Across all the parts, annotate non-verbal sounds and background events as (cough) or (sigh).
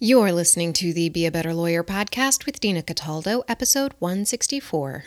You're listening to the Be a Better Lawyer podcast with Dina Cataldo, episode 164.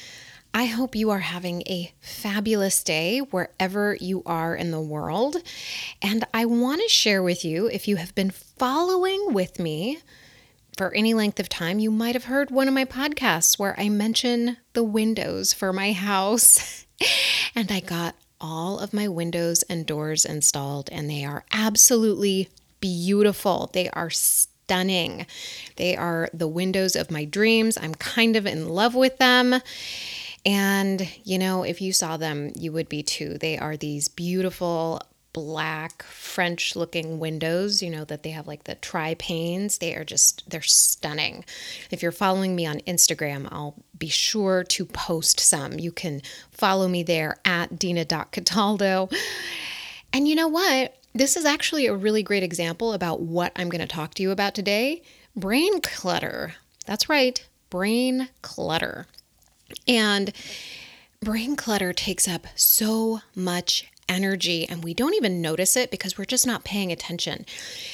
I hope you are having a fabulous day wherever you are in the world. And I want to share with you if you have been following with me for any length of time, you might have heard one of my podcasts where I mention the windows for my house. (laughs) and I got all of my windows and doors installed, and they are absolutely beautiful. They are stunning. They are the windows of my dreams. I'm kind of in love with them. And, you know, if you saw them, you would be too. They are these beautiful black French looking windows, you know, that they have like the tri panes. They are just, they're stunning. If you're following me on Instagram, I'll be sure to post some. You can follow me there at Dina.Cataldo. And you know what? This is actually a really great example about what I'm going to talk to you about today brain clutter. That's right, brain clutter. And brain clutter takes up so much energy and we don't even notice it because we're just not paying attention.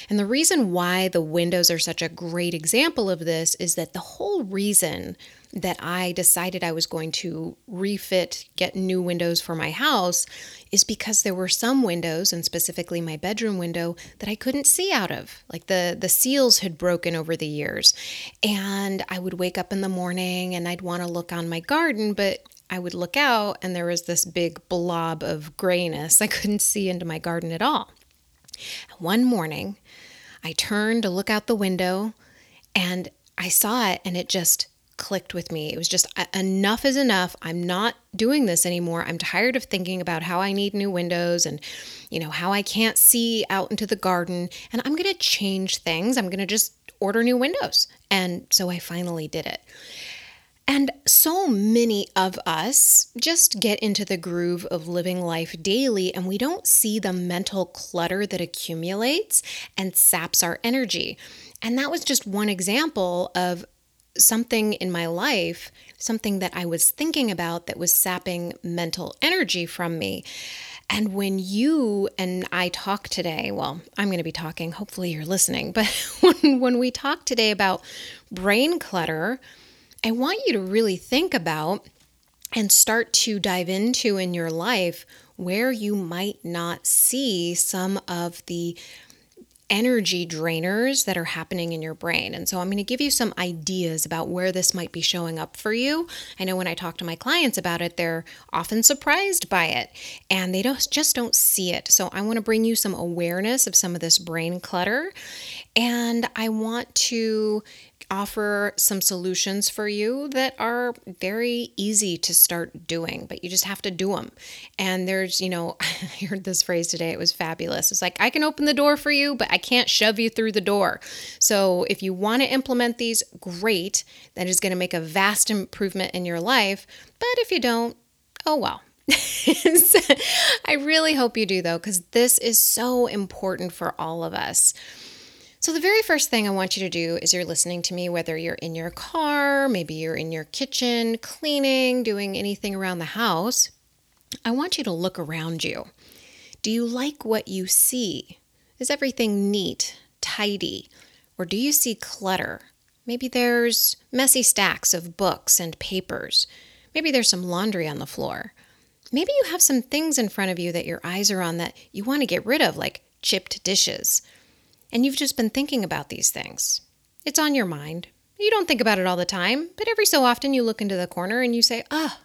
And the reason why the windows are such a great example of this is that the whole reason that I decided I was going to refit, get new windows for my house is because there were some windows and specifically my bedroom window that I couldn't see out of. Like the the seals had broken over the years. And I would wake up in the morning and I'd want to look on my garden, but I would look out and there was this big blob of grayness. I (laughs) couldn't see into my garden at all. One morning, I turned to look out the window and I saw it and it just clicked with me. It was just enough is enough. I'm not doing this anymore. I'm tired of thinking about how I need new windows and you know how I can't see out into the garden and I'm going to change things. I'm going to just order new windows. And so I finally did it. And so many of us just get into the groove of living life daily and we don't see the mental clutter that accumulates and saps our energy. And that was just one example of something in my life, something that I was thinking about that was sapping mental energy from me. And when you and I talk today, well, I'm going to be talking, hopefully you're listening, (laughs) but when, when we talk today about brain clutter, I want you to really think about and start to dive into in your life where you might not see some of the energy drainers that are happening in your brain. And so I'm going to give you some ideas about where this might be showing up for you. I know when I talk to my clients about it, they're often surprised by it and they don't just don't see it. So I want to bring you some awareness of some of this brain clutter and I want to offer some solutions for you that are very easy to start doing, but you just have to do them. And there's, you know, (laughs) I heard this phrase today, it was fabulous. It's like, I can open the door for you, but I can't shove you through the door. So if you want to implement these, great. That is going to make a vast improvement in your life. But if you don't, oh well. (laughs) I really hope you do, though, because this is so important for all of us. So, the very first thing I want you to do is you're listening to me, whether you're in your car, maybe you're in your kitchen, cleaning, doing anything around the house. I want you to look around you. Do you like what you see? Is everything neat, tidy? Or do you see clutter? Maybe there's messy stacks of books and papers. Maybe there's some laundry on the floor. Maybe you have some things in front of you that your eyes are on that you want to get rid of, like chipped dishes and you've just been thinking about these things. It's on your mind. You don't think about it all the time, but every so often you look into the corner and you say, oh,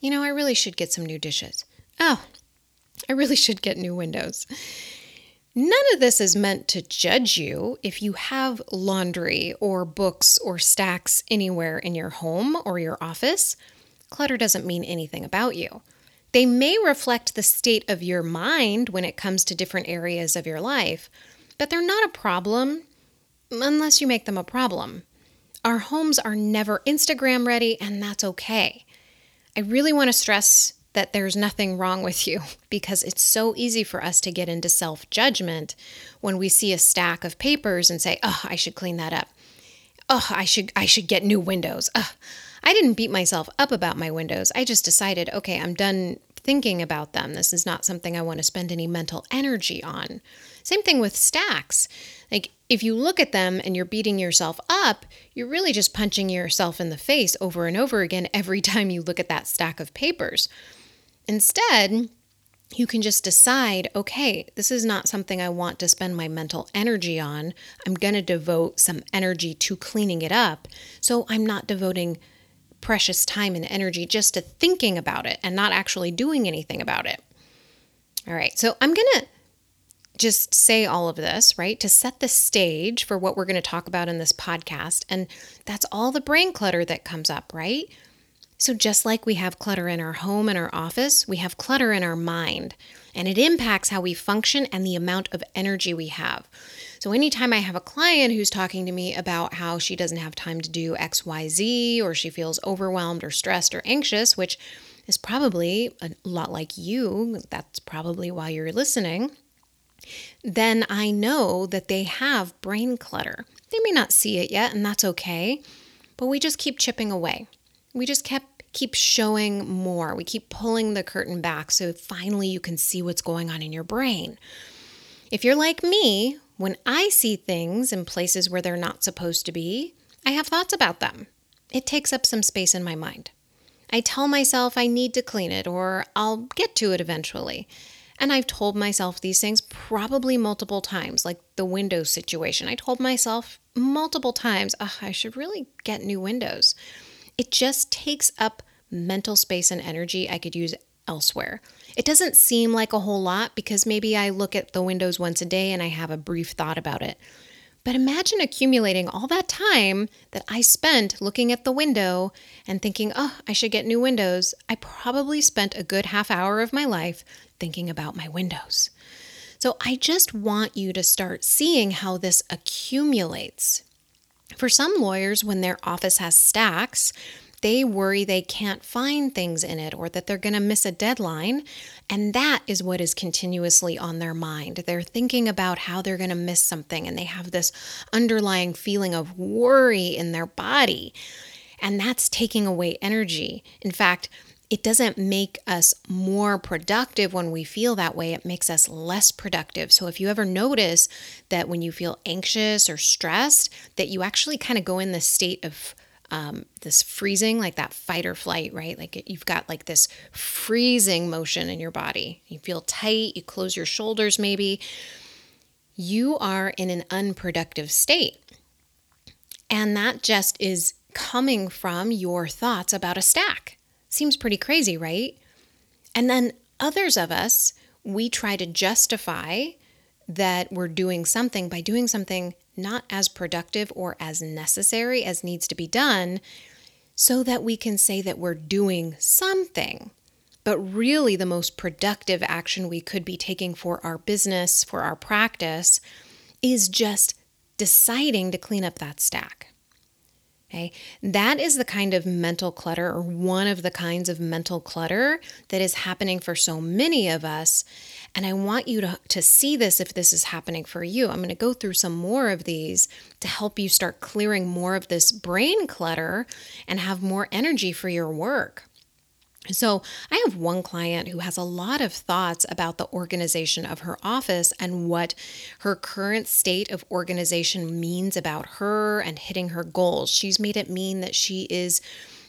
you know, I really should get some new dishes. Oh, I really should get new windows. None of this is meant to judge you if you have laundry or books or stacks anywhere in your home or your office. Clutter doesn't mean anything about you. They may reflect the state of your mind when it comes to different areas of your life, but they're not a problem unless you make them a problem. Our homes are never Instagram ready, and that's okay. I really want to stress that there's nothing wrong with you (laughs) because it's so easy for us to get into self judgment when we see a stack of papers and say, "Oh, I should clean that up." "Oh, I should I should get new windows." I didn't beat myself up about my windows. I just decided, "Okay, I'm done thinking about them. This is not something I want to spend any mental energy on." Same thing with stacks. Like if you look at them and you're beating yourself up, you're really just punching yourself in the face over and over again every (laughs) time you look at that stack of papers. Instead, you can just decide okay, this is not something I want to spend my mental energy on. I'm going to devote some energy to cleaning it up. So I'm not devoting precious time and energy just to thinking about it and not actually doing anything about it. All right, so I'm going to just say all of this, right, to set the stage for what we're going to talk about in this podcast. And that's all the brain clutter that comes up, right? So, just like we have clutter in our home and our office, we have clutter in our mind, and it impacts how we function and the amount of energy we have. So, anytime I have a client who's talking to me about how she doesn't have time to do XYZ, or she feels overwhelmed or stressed or anxious, which is probably a lot like you, that's probably why you're listening, then I know that they have brain clutter. They may not see it yet, and that's okay, but we just keep chipping away we just kept keep showing more. We keep pulling the curtain back so finally you can see what's going on in your brain. If you're like me, when I see things in places where they're not supposed to be, I have thoughts about them. It takes up some space in my mind. I tell myself I need to clean it or I'll get to it eventually. And I've told myself these things probably multiple times, like the window situation. I told myself multiple times, oh, I should really get new windows it just takes up mental space and energy I could use elsewhere. It doesn't seem like a whole lot because maybe I look at the windows once a day and I have a brief thought about it. But imagine accumulating all that time that I spent looking at the window and thinking, oh, I should get new windows. I probably spent a good half hour of my life thinking about my windows. So I just want you to start seeing how this accumulates. For some lawyers, when their office has stacks, they worry they can't find things in it or that they're going to miss a deadline. And that is what is continuously on their mind. They're thinking about how they're going to miss something and they have this underlying feeling of worry in their body. And that's taking away energy. In fact, it doesn't make us more productive when we feel that way. It makes us less productive. So if you ever notice that when you feel anxious or stressed, that you actually kind of go in this state of um, this freezing, like that fight or flight, right? Like you've got like this freezing motion in your body. You feel tight, you close your shoulders maybe. You are in an unproductive state. And that just is coming from your thoughts about a stack. Seems pretty crazy, right? And then others of us, we try to justify that we're doing something by doing something not as productive or as necessary as needs to be done so that we can say that we're doing something. But really, the most productive action we could be taking for our business, for our practice, is just deciding to clean up that stack. Okay, that is the kind of mental clutter, or one of the kinds of mental clutter that is happening for so many of us. And I want you to, to see this if this is happening for you. I'm going to go through some more of these to help you start clearing more of this brain clutter and have more energy for your work. So, I have one client who has a lot of thoughts about the organization of her office and what her current state of organization means about her and hitting her goals. She's made it mean that she is,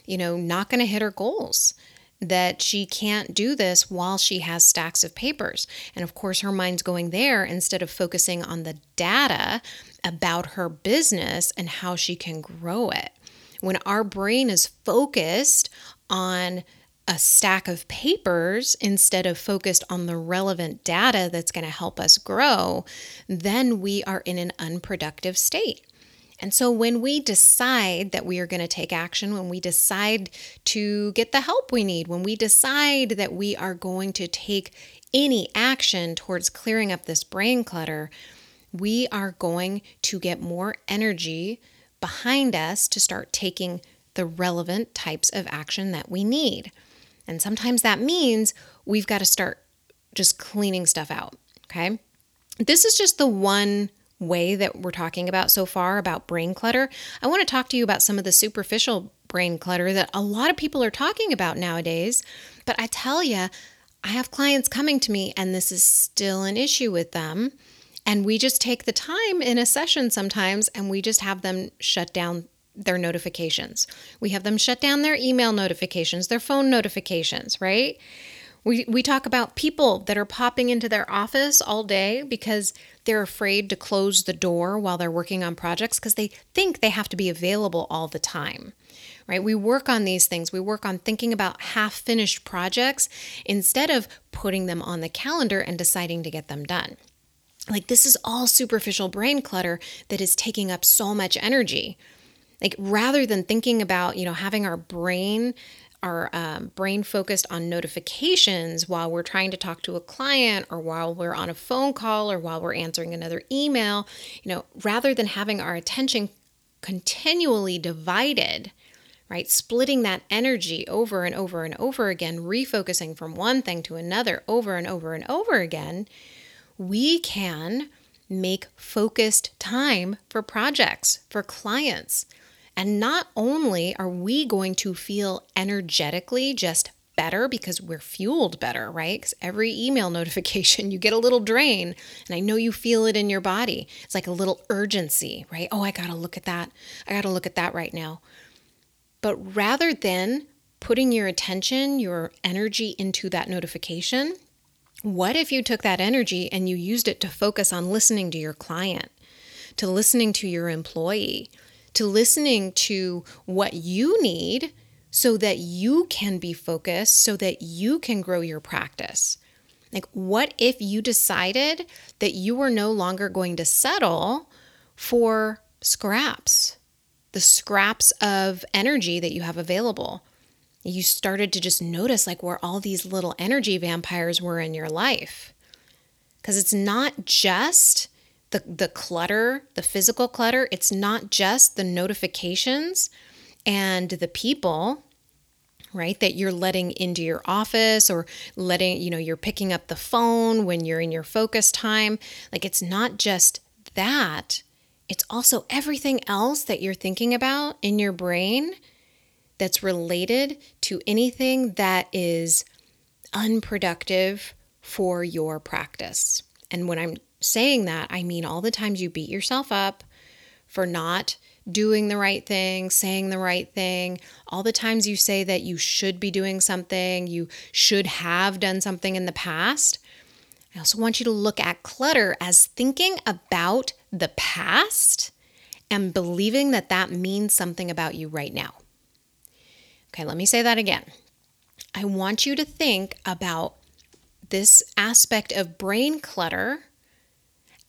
you know, not going to hit her goals, that she can't do this while she has stacks of papers. And of course, her mind's going there instead of focusing on the data about her business and how she can grow it. When our brain is focused on a stack of papers instead of focused on the relevant data that's going to help us grow, then we are in an unproductive state. And so, when we decide that we are going to take action, when we decide to get the help we need, when we decide that we are going to take any action towards clearing up this brain clutter, we are going to get more energy behind us to start taking the relevant types of action that we need. And sometimes that means we've got to start just cleaning stuff out. Okay. This is just the one way that we're talking about so far about brain clutter. I want to talk to you about some of the superficial brain clutter that a lot of people are talking about nowadays. But I tell you, I have clients coming to me and this is still an issue with them. And we just take the time in a session sometimes and we just have them shut down their notifications. We have them shut down their email notifications, their phone notifications, right? We, we talk about people that are popping into their office all day because they're afraid to close the door while they're working on projects because they think they have to be available all the time, right? We work on these things. We work on thinking about half finished projects instead of putting them on the calendar and deciding to get them done. Like, this is all superficial brain clutter that is taking up so much energy. Like, rather than thinking about, you know, having our brain our um, brain focused on notifications while we're trying to talk to a client or while we're on a phone call or while we're answering another email, you know, rather than having our attention continually divided, right? Splitting that energy over and over and over again, refocusing from one thing to another over and over and over again, we can make focused time for projects, for clients. And not only are we going to feel energetically just better because we're fueled better, right? Because every email (laughs) notification, you get a little drain. And I know you feel it in your body. It's like a little urgency, right? Oh, I got to look at that. I got to look at that right now. But rather than putting your attention, your energy into that notification, what if you took that energy and you used it to focus on listening to your client, to listening to your employee, to listening to what you need so that you can be focused, so that you can grow your practice. Like, what if you decided that you were no longer going to settle for scraps, the scraps of energy that you have available? You started to just notice like where all these little energy vampires were in your life. Because it's not just the, the clutter, the physical clutter, it's not just the notifications and the people right that you're letting into your office or letting you know you're picking up the phone when you're in your focus time. Like it's not just that it's also everything else that you're thinking about in your brain that's related to anything that is unproductive for your practice. And when i'm saying that, I mean all the times you beat yourself up for not doing the right thing, saying the right thing, all the times you say that you should be doing something, you should have done something in the past. I also want you to look at clutter as thinking about the past and believing that that means something about you right now. Okay, let me say that again. I want you to think about this aspect of brain clutter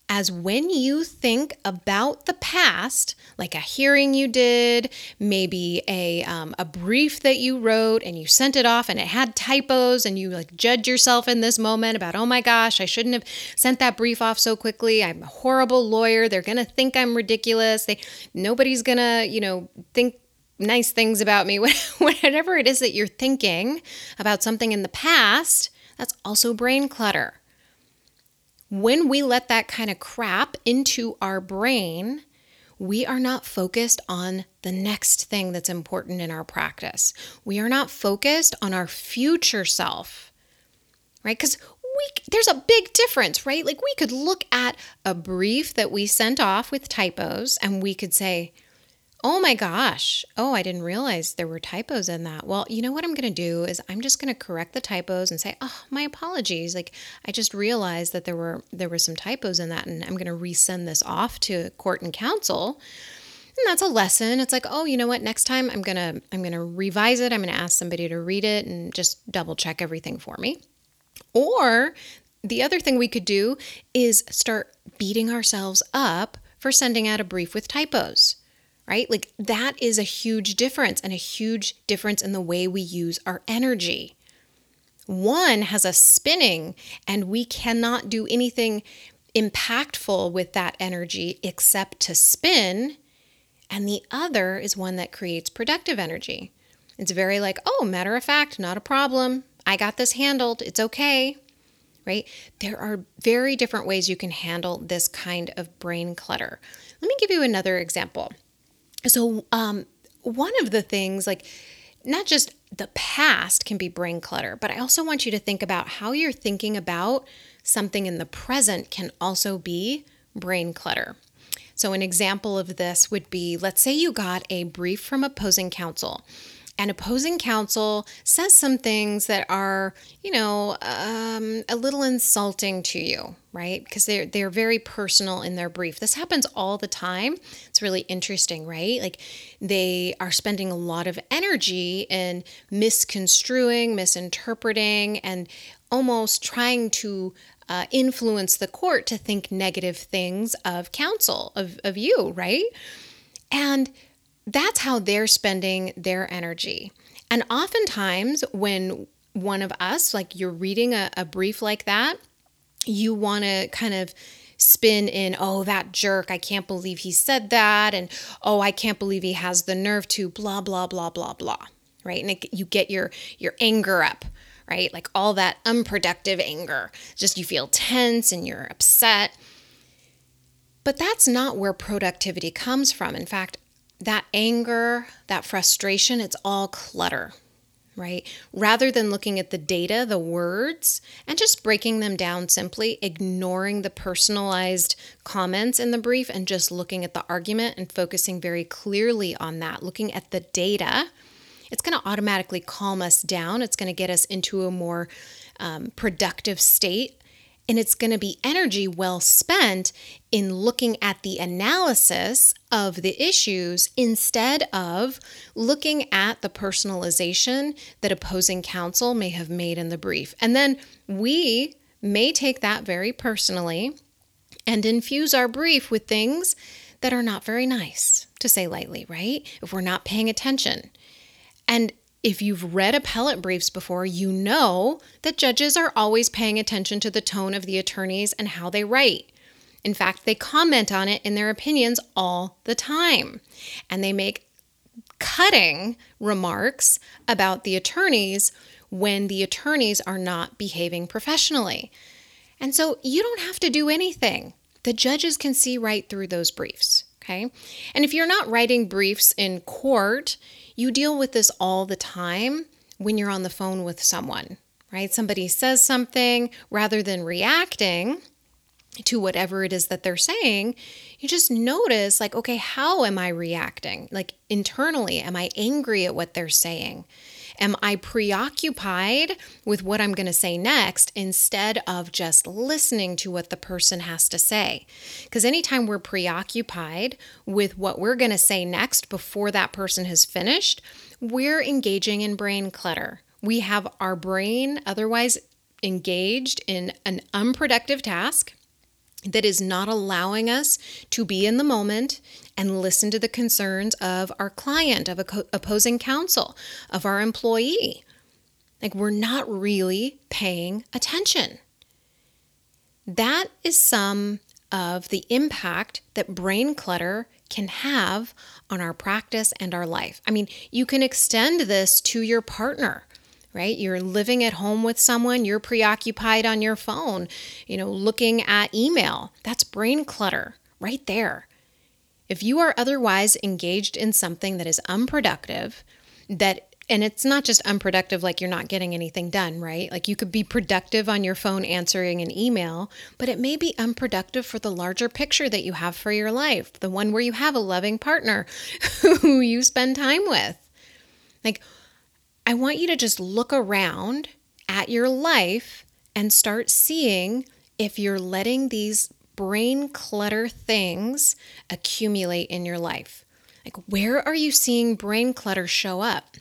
as when you think about the past, like a hearing you did, maybe a, um, a brief that you wrote and you sent it off and it had typos and you like judge yourself in this moment about, oh my gosh, I shouldn't have sent that brief off so quickly. I'm a horrible lawyer. They're going to think I'm ridiculous. They, nobody's going to, you know, think nice things about me. (laughs) Whatever it is that you're thinking about something in the past, that's also brain clutter when we let that kind of crap into our brain, we are not focused on the next thing that's important in our practice. We are not focused on our future self, right? Because we, there's a big difference, right? Like we could look at a brief that we sent off with typos and we could say, Oh my gosh. Oh, I didn't realize there were typos in that. Well, you know what I'm going to do is I'm just going to correct the typos and say, "Oh, my apologies. Like I just realized that there were there were some typos in that and I'm going to resend this off to court and counsel." And that's a lesson. It's like, "Oh, you know what? Next time I'm going to I'm going to revise it. I'm going to ask somebody to read it and just double check everything for me." Or the other thing we could do is start beating ourselves up for sending out a brief with typos right? Like that is a huge difference and a huge difference in the way we use our energy. One has us spinning, and we cannot do anything impactful with that energy except to spin. And the other is one that creates productive energy. It's very like, oh, matter of fact, not a problem. I got this handled. It's okay. Right? There are very different ways you can handle this kind of brain clutter. Let me give you another example. So, um, one of the things, like, not just the past can be brain clutter, but I also want you to think about how you're thinking about something in the present can also be brain clutter. So, an example of this would be let's say you got a brief from opposing counsel and opposing counsel says some things that are, you know, um, a little insulting to you, right? Because they're they're very personal in their brief. This happens all the time. It's really interesting, right? Like they are spending a lot of energy in misconstruing, misinterpreting, and almost trying to uh, influence the court to think negative things of counsel of of you, right? And that's how they're spending their energy. And oftentimes, when one of us, like you're reading a, a brief like that, you want to kind of spin in, oh, that jerk, I can't believe he said that. And oh, I can't believe he has the nerve to blah, blah, blah, blah, blah. Right. And it, you get your, your anger up, right? Like all that unproductive anger. Just you feel tense and you're upset. But that's not where productivity comes from. In fact, that anger, that frustration, it's all clutter, right? Rather than looking at the data, the words, and just breaking them down simply, ignoring the personalized comments in the brief and just looking at the argument and focusing very clearly on that, looking at the data, it's going to automatically calm us down. It's going to get us into a more um, productive state and it's going to be energy well spent in looking at the analysis of the issues instead of looking at the personalization that opposing counsel may have made in the brief. And then we may take that very personally and infuse our brief with things that are not very nice, to say lightly, right? If we're not paying attention. And if you've read appellate briefs before, you know that judges are always paying attention to the tone of the attorneys and how they write. In fact, they comment on it in their opinions all the time. And they make cutting remarks about the attorneys when the attorneys are not behaving professionally. And so you don't have to do anything. The judges can see right through those briefs. Okay. And if you're not writing briefs in court, you deal with this all the time when you're on the phone with someone, right? Somebody says something rather than reacting to whatever it is that they're saying, you just notice, like, okay, how am I reacting? Like internally, am I angry at what they're saying? Am I preoccupied with what I'm going to say next instead of just listening to what the person has to say? Because anytime we're preoccupied with what we're going to say next before that person has finished, we're engaging in brain clutter. We have our brain otherwise engaged in an unproductive task that is not allowing us to be in the moment and listen to the concerns of our client, of a co- opposing counsel, of our employee. Like we're not really paying attention. That is some of the impact that brain clutter can have on our practice and our life. I mean, you can extend this to your partner right? You're living at home with someone, you're preoccupied on your phone, you know, looking at email. That's brain clutter right there. If you are otherwise engaged in something that is unproductive, that and it's not just unproductive like you're not getting anything done, right? Like you could be productive on your phone answering an email, but it may be unproductive for the larger picture that you have for your life, the one where you have a loving partner (laughs) who you spend time with. Like, I want you to just look around at your life and start seeing if you're letting these brain clutter things accumulate in your life. Like, where are you seeing brain clutter show up?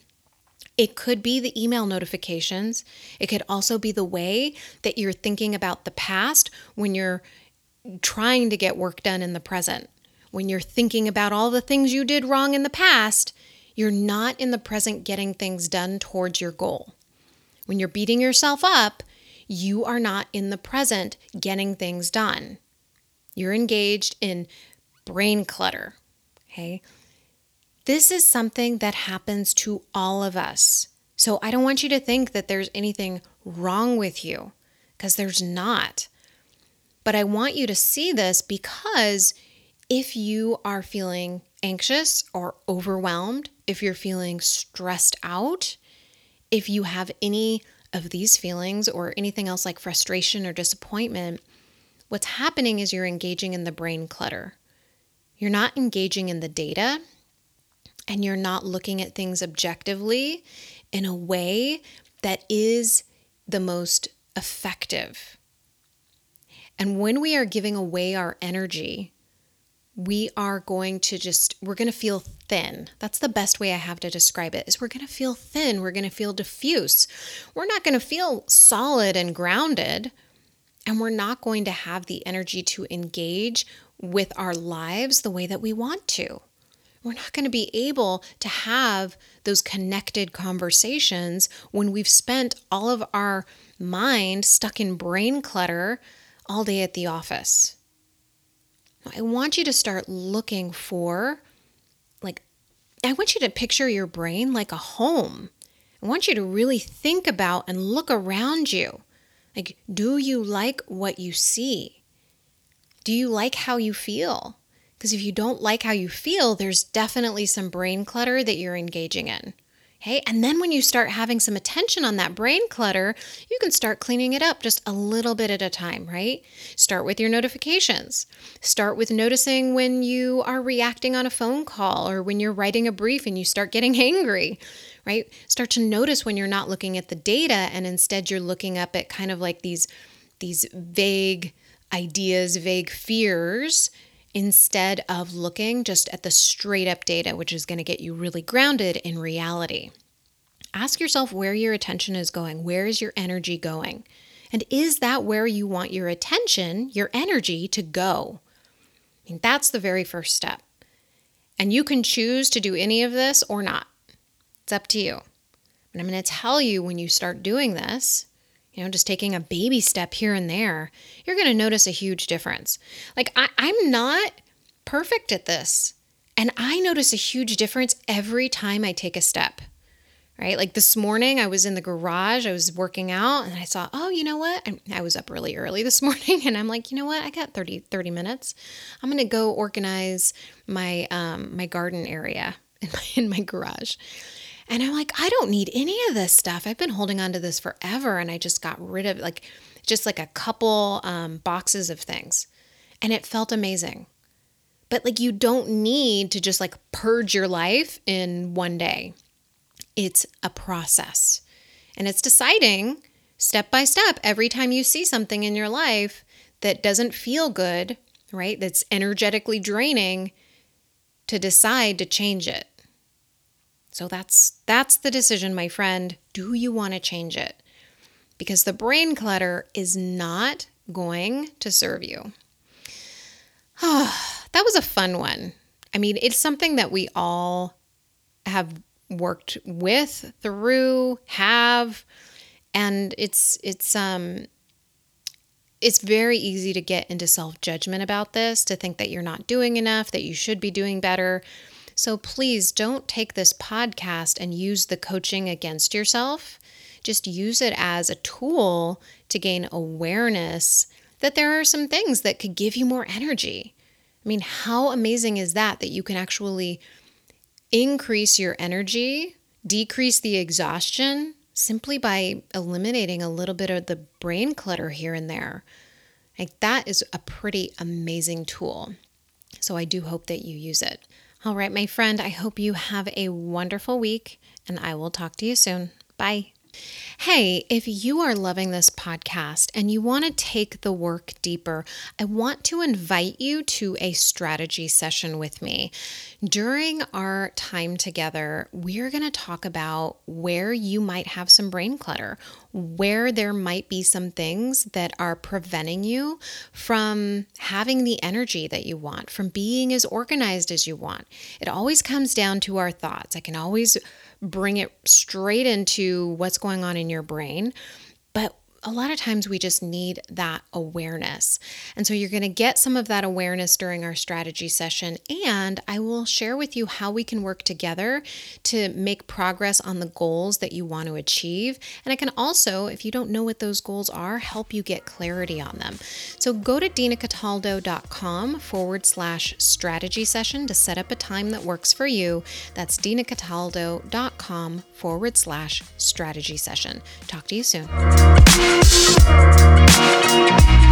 It could be the email notifications. It could also be the way that you're thinking about the past when you're trying to get work done in the present. When you're thinking about all the things you did wrong in the past, you're not in the present getting things done towards your goal. When you're beating yourself up, you are not in the present getting things done. You're engaged in brain clutter. Okay. This is something that happens to all of us. So I don't want you to think that there's anything wrong with you because there's not. But I want you to see this because if you are feeling anxious or overwhelmed, if you're feeling stressed out, if you have any of these feelings or anything else like frustration or disappointment, what's happening is you're engaging in the brain clutter. You're not engaging in the data and you're not looking at things objectively in a way that is the most effective. And when we are giving away our energy, we are going to just we're going to feel thin. That's the best way I have to describe it. Is we're going to feel thin, we're going to feel diffuse. We're not going to feel solid and grounded, and we're not going to have the energy to engage with our lives the way that we want to. We're not going to be able to have those connected conversations when we've spent all of our mind stuck in brain clutter all day at the office. I want you to start looking for, like, I want you to picture your brain like a home. I want you to really think about and look around you. Like, do you like what you see? Do you like how you feel? Because if you don't like how you feel, there's definitely some brain clutter that you're engaging in. Okay. And then when you start having some attention on that brain clutter, you can start cleaning it up just a little bit at a time, right? Start with your notifications. Start with noticing when you are reacting on a phone call or when you're writing a brief and you start getting (laughs) angry, right? Start to notice when you're not looking at the data and instead you're looking up at kind of like these these vague ideas, vague fears instead of looking just at the straight up data, which is going to get you really grounded in reality. Ask yourself where your attention is going. Where is your energy going? And is that where you want your attention, your energy to go? I mean, that's the very first step. And you can choose to do any of this or not. It's up to you. And I'm going to tell you when you start doing this, you know, just taking a baby step here and there, you're going to notice a huge difference. Like, I, I'm not perfect at this. And I notice a huge difference every time I take a step, right? Like this morning, I was in the garage, I was working out, and I saw, oh, you know what? I was up really early this (laughs) morning, and I'm like, you know what? I got 30, 30 minutes. I'm going to go organize my, um, my garden area in my, in my garage. And I'm like, I don't need any of this stuff. I've been holding on to this forever. And I just got rid of like just like a couple um, boxes of things. And it felt amazing. But like, you don't need to just like purge your life in one day. It's a process. And it's deciding step by step every time you see something in your life that doesn't feel good, right? That's energetically draining to decide to change it. So that's that's the decision, my friend. Do you want to change it? Because the brain clutter is not going to serve you. Oh, (sighs) that was a fun one. I mean, it's something that we all have worked with, through, have, and it's it's um it's very easy to get into self-judgment about this, to think that you're not doing enough, that you should be doing better. So please don't take this podcast and use the coaching against yourself. Just use it as a tool to gain awareness that there are some things that could give you more energy. I mean, how amazing is that that you can actually increase your energy, decrease the exhaustion simply by eliminating a little bit of the brain clutter here and there. Like that is a pretty amazing tool. So I do hope that you use it. All right, my friend, I hope you have a wonderful week, and I will talk to you soon. Bye. Hey, if you are loving this podcast and you want to take the work deeper, I want to invite you to a strategy session with me. During our time together, we're going to talk about where you might have some brain clutter, where there might be some things that are preventing you from having the energy that you want, from being as organized as you want. It always comes down to our thoughts. I can always bring it straight into what's going on in your brain. But a lot of times we just need that awareness. And so you're going to get some of that awareness during our strategy session. And I will share with you how we can work together to make progress on the goals that you want to achieve. And I can also, if you don't know what those goals are, help you get clarity on them. So go to dinacataldo.com forward slash strategy session to set up a time that works for you. That's dinacataldo.com forward slash strategy session. Talk to you soon. Thank you.